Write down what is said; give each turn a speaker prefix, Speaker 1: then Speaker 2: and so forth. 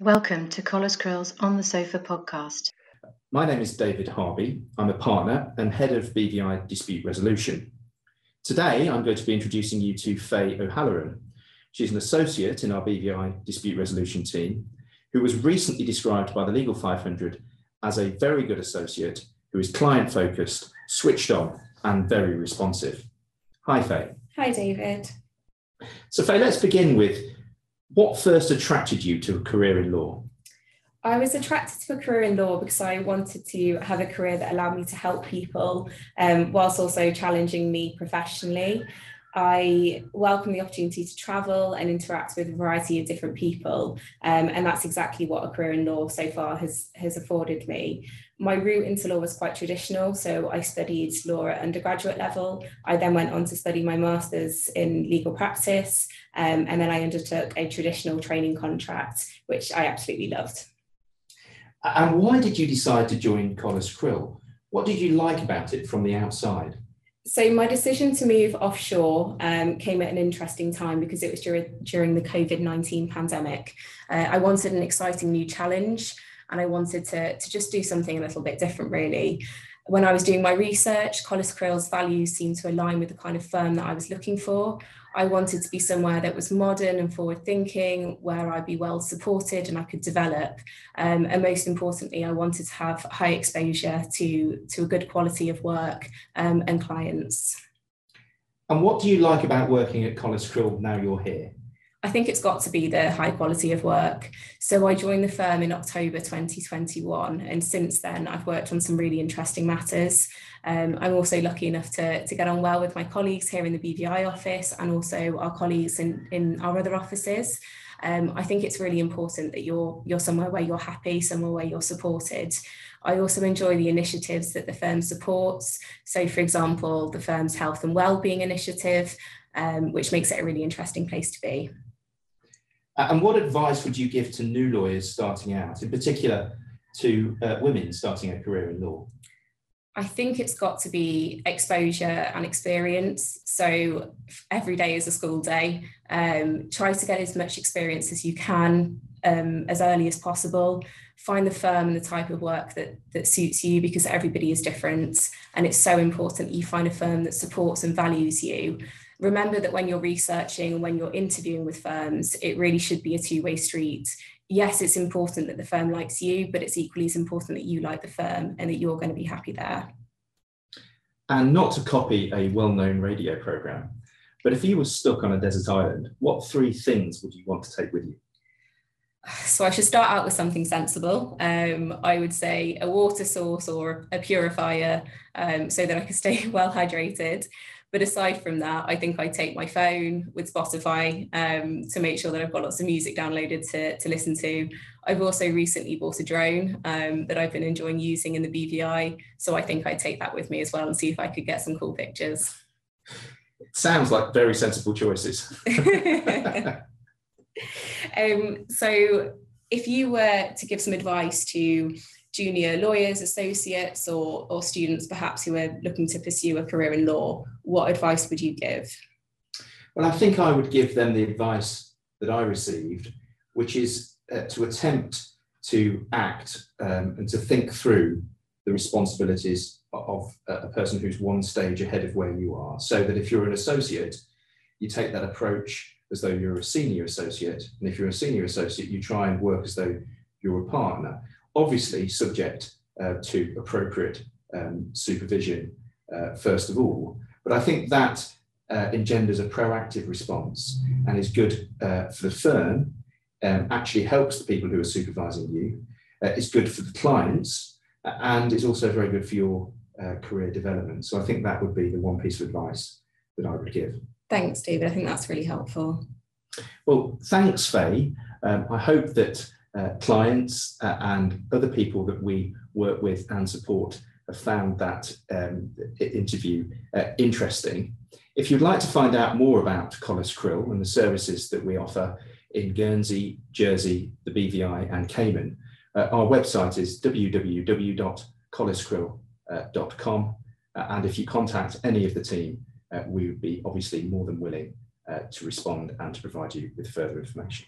Speaker 1: Welcome to Collas Crill's On the Sofa podcast.
Speaker 2: My name is David Harvey. I'm a partner and head of BVI dispute resolution. Today, I'm going to be introducing you to Faye O'Halloran. She's an associate in our BVI dispute resolution team who was recently described by the Legal 500 as a very good associate who is client focused, switched on, and very responsive. Hi, Faye.
Speaker 3: Hi, David.
Speaker 2: So, Faye, let's begin with what first attracted you to a career in law?
Speaker 3: I was attracted to a career in law because I wanted to have a career that allowed me to help people um, whilst also challenging me professionally. I welcome the opportunity to travel and interact with a variety of different people. Um, and that's exactly what a career in law so far has, has afforded me. My route into law was quite traditional. So I studied law at undergraduate level. I then went on to study my master's in legal practice. Um, and then I undertook a traditional training contract, which I absolutely loved.
Speaker 2: And why did you decide to join Collas Crill? What did you like about it from the outside?
Speaker 3: So my decision to move offshore um, came at an interesting time because it was during, during the COVID-19 pandemic. Uh, I wanted an exciting new challenge and I wanted to, to just do something a little bit different really. When I was doing my research, Collas Crill's values seemed to align with the kind of firm that I was looking for. I wanted to be somewhere that was modern and forward thinking, where I'd be well supported and I could develop. Um, and most importantly, I wanted to have high exposure to, to a good quality of work um, and clients.
Speaker 2: And what do you like about working at Collas Crill now you're here?
Speaker 3: I think it's got to be the high quality of work. So I joined the firm in October 2021, and since then I've worked on some really interesting matters. Um, I'm also lucky enough to, to get on well with my colleagues here in the BVI office and also our colleagues in, in our other offices. Um, I think it's really important that you're you're somewhere where you're happy, somewhere where you're supported. I also enjoy the initiatives that the firm supports. So, for example, the firm's health and wellbeing initiative, um, which makes it a really interesting place to be.
Speaker 2: And what advice would you give to new lawyers starting out, in particular to uh, women starting a career in law?
Speaker 3: I think it's got to be exposure and experience. So every day is a school day. Um, try to get as much experience as you can um, as early as possible. Find the firm and the type of work that, that suits you because everybody is different. And it's so important that you find a firm that supports and values you remember that when you're researching, and when you're interviewing with firms, it really should be a two way street. Yes, it's important that the firm likes you, but it's equally as important that you like the firm and that you're going to be happy there.
Speaker 2: And not to copy a well known radio program, but if you were stuck on a desert island, what three things would you want to take with you?
Speaker 3: So I should start out with something sensible. Um, I would say a water source or a purifier um, so that I can stay well hydrated. But aside from that, I think I take my phone with Spotify um, to make sure that I've got lots of music downloaded to, to listen to. I've also recently bought a drone um, that I've been enjoying using in the BVI. So I think I'd take that with me as well and see if I could get some cool pictures.
Speaker 2: Sounds like very sensible choices.
Speaker 3: um, so if you were to give some advice to junior lawyers, associates, or, or students perhaps who are looking to pursue a career in law, what advice would you give?
Speaker 2: Well, I think I would give them the advice that I received, which is uh, to attempt to act um, and to think through the responsibilities of a person who's one stage ahead of where you are. So that if you're an associate, you take that approach as though you're a senior associate. And if you're a senior associate, you try and work as though you're a partner obviously subject uh, to appropriate um, supervision uh, first of all. But I think that uh, engenders a proactive response and is good uh, for the firm, um, actually helps the people who are supervising you, uh, it's good for the clients, and is also very good for your uh, career development. So I think that would be the one piece of advice that I would give.
Speaker 3: Thanks, David. I think that's really helpful.
Speaker 2: Well, thanks, Faye. Um, I hope that uh, clients uh, and other people that we work with and support have found that um, interview uh, interesting. If you'd like to find out more about Collas Crill and the services that we offer in Guernsey, Jersey, the BVI and Cayman, uh, our website is www.collascrill.com uh, and if you contact any of the team, uh, we would be obviously more than willing to respond and to provide you with further information.